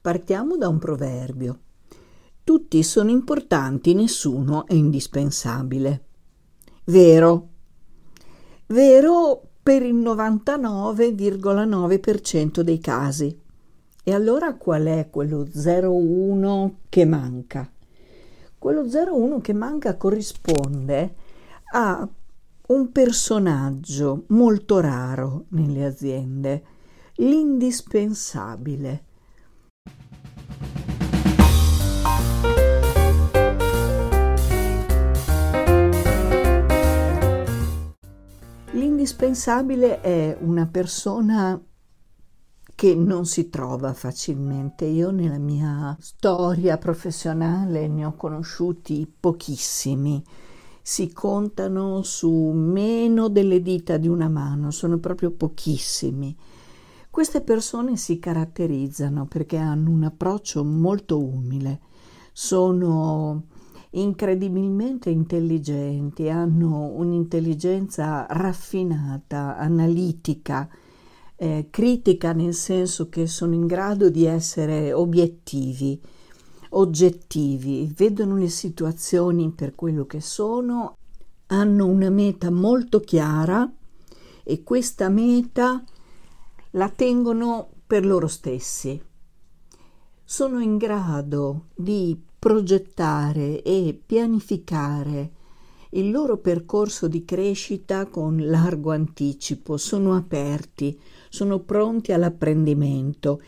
Partiamo da un proverbio. Tutti sono importanti, nessuno è indispensabile. Vero. Vero per il 99,9% dei casi. E allora qual è quello 0,1 che manca? Quello 0,1 che manca corrisponde a un personaggio molto raro nelle aziende, l'indispensabile. L'indispensabile è una persona che non si trova facilmente. Io nella mia storia professionale ne ho conosciuti pochissimi. Si contano su meno delle dita di una mano, sono proprio pochissimi. Queste persone si caratterizzano perché hanno un approccio molto umile, sono incredibilmente intelligenti, hanno un'intelligenza raffinata, analitica, eh, critica nel senso che sono in grado di essere obiettivi, oggettivi, vedono le situazioni per quello che sono, hanno una meta molto chiara e questa meta la tengono per loro stessi. Sono in grado di progettare e pianificare il loro percorso di crescita con largo anticipo, sono aperti, sono pronti all'apprendimento.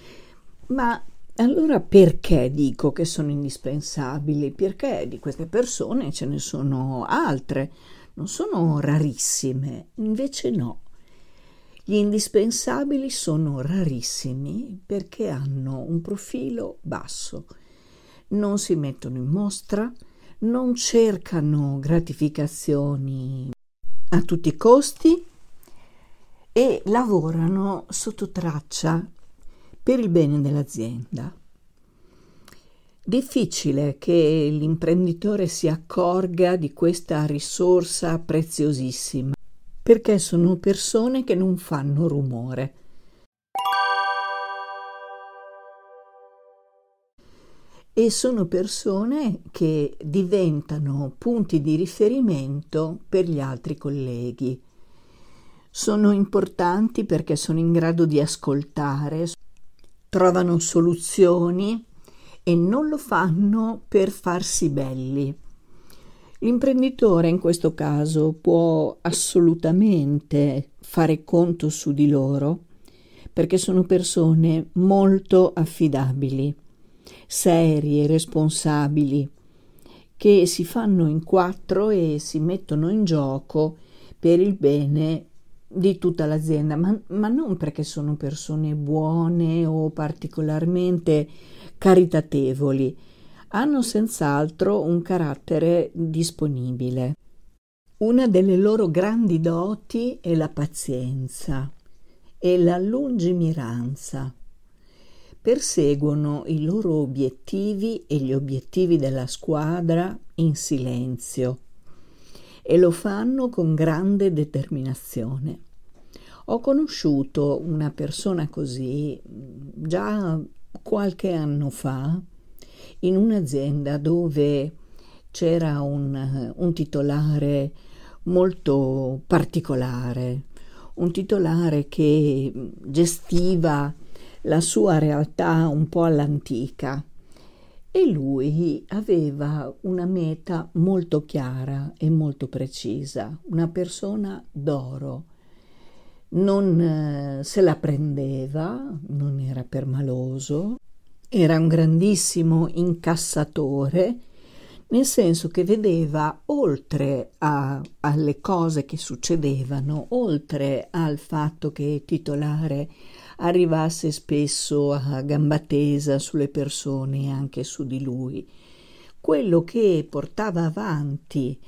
Ma allora perché dico che sono indispensabili? Perché di queste persone ce ne sono altre, non sono rarissime, invece no. Gli indispensabili sono rarissimi perché hanno un profilo basso, non si mettono in mostra, non cercano gratificazioni a tutti i costi e lavorano sotto traccia per il bene dell'azienda. Difficile che l'imprenditore si accorga di questa risorsa preziosissima, perché sono persone che non fanno rumore. E sono persone che diventano punti di riferimento per gli altri colleghi. Sono importanti perché sono in grado di ascoltare, trovano soluzioni e non lo fanno per farsi belli. L'imprenditore in questo caso può assolutamente fare conto su di loro perché sono persone molto affidabili serie, responsabili, che si fanno in quattro e si mettono in gioco per il bene di tutta l'azienda, ma, ma non perché sono persone buone o particolarmente caritatevoli, hanno senz'altro un carattere disponibile. Una delle loro grandi doti è la pazienza e la lungimiranza perseguono i loro obiettivi e gli obiettivi della squadra in silenzio e lo fanno con grande determinazione. Ho conosciuto una persona così già qualche anno fa in un'azienda dove c'era un, un titolare molto particolare, un titolare che gestiva la sua realtà un po' all'antica e lui aveva una meta molto chiara e molto precisa, una persona d'oro. Non eh, se la prendeva, non era permaloso, era un grandissimo incassatore, nel senso che vedeva oltre a, alle cose che succedevano, oltre al fatto che titolare arrivasse spesso a gamba tesa sulle persone e anche su di lui. Quello che portava avanti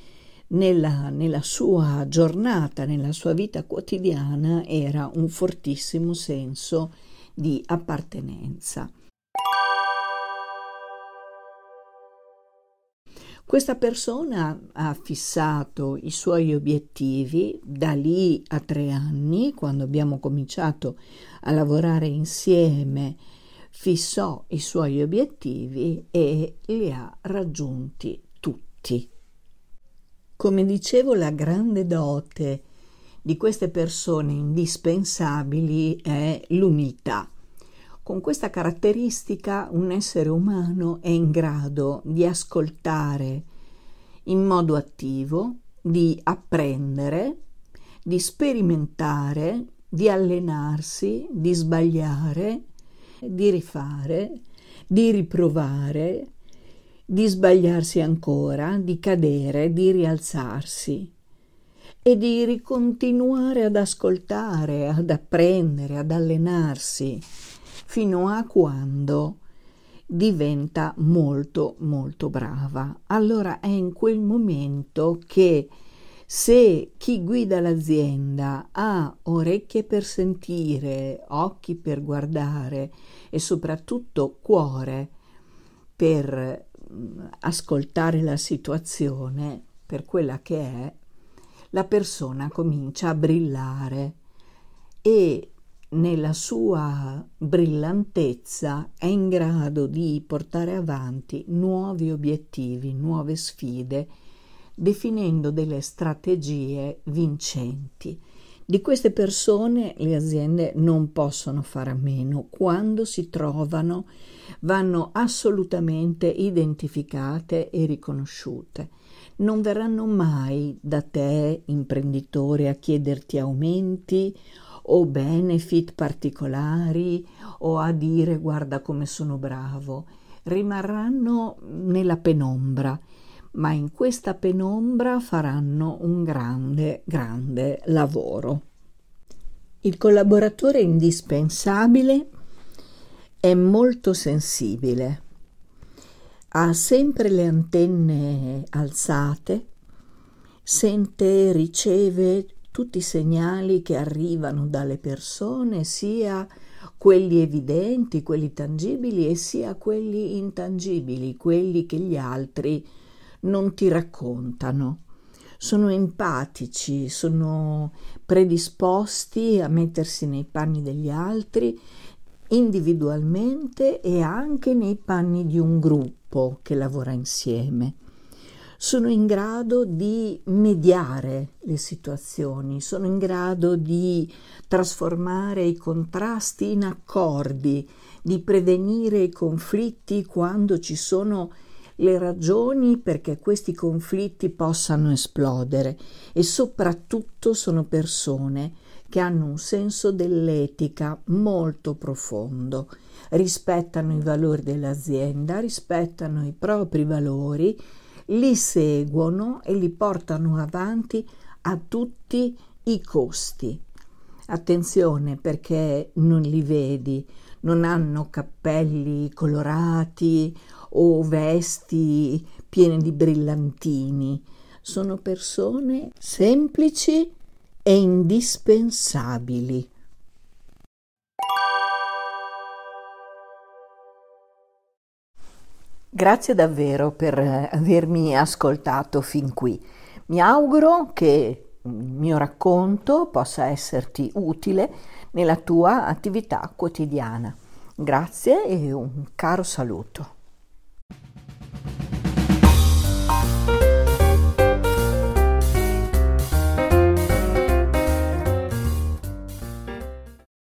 nella, nella sua giornata, nella sua vita quotidiana, era un fortissimo senso di appartenenza. Questa persona ha fissato i suoi obiettivi da lì a tre anni, quando abbiamo cominciato a lavorare insieme fissò i suoi obiettivi e li ha raggiunti tutti. Come dicevo, la grande dote di queste persone indispensabili è l'umiltà. Con questa caratteristica un essere umano è in grado di ascoltare in modo attivo, di apprendere, di sperimentare, di allenarsi, di sbagliare, di rifare, di riprovare, di sbagliarsi ancora, di cadere, di rialzarsi e di ricontinuare ad ascoltare, ad apprendere, ad allenarsi, fino a quando diventa molto molto brava. Allora è in quel momento che se chi guida l'azienda ha orecchie per sentire, occhi per guardare e soprattutto cuore per mm, ascoltare la situazione per quella che è, la persona comincia a brillare e nella sua brillantezza è in grado di portare avanti nuovi obiettivi, nuove sfide, definendo delle strategie vincenti. Di queste persone le aziende non possono fare a meno. Quando si trovano vanno assolutamente identificate e riconosciute. Non verranno mai da te, imprenditore, a chiederti aumenti o benefit particolari o a dire guarda come sono bravo. Rimarranno nella penombra ma in questa penombra faranno un grande, grande lavoro. Il collaboratore indispensabile è molto sensibile, ha sempre le antenne alzate, sente riceve tutti i segnali che arrivano dalle persone, sia quelli evidenti, quelli tangibili e sia quelli intangibili, quelli che gli altri non ti raccontano. Sono empatici, sono predisposti a mettersi nei panni degli altri individualmente e anche nei panni di un gruppo che lavora insieme. Sono in grado di mediare le situazioni, sono in grado di trasformare i contrasti in accordi, di prevenire i conflitti quando ci sono le ragioni perché questi conflitti possano esplodere. E soprattutto sono persone che hanno un senso dell'etica molto profondo, rispettano i valori dell'azienda, rispettano i propri valori, li seguono e li portano avanti a tutti i costi. Attenzione perché non li vedi, non hanno cappelli colorati o vesti piene di brillantini. Sono persone semplici e indispensabili. Grazie davvero per avermi ascoltato fin qui. Mi auguro che il mio racconto possa esserti utile nella tua attività quotidiana. Grazie e un caro saluto.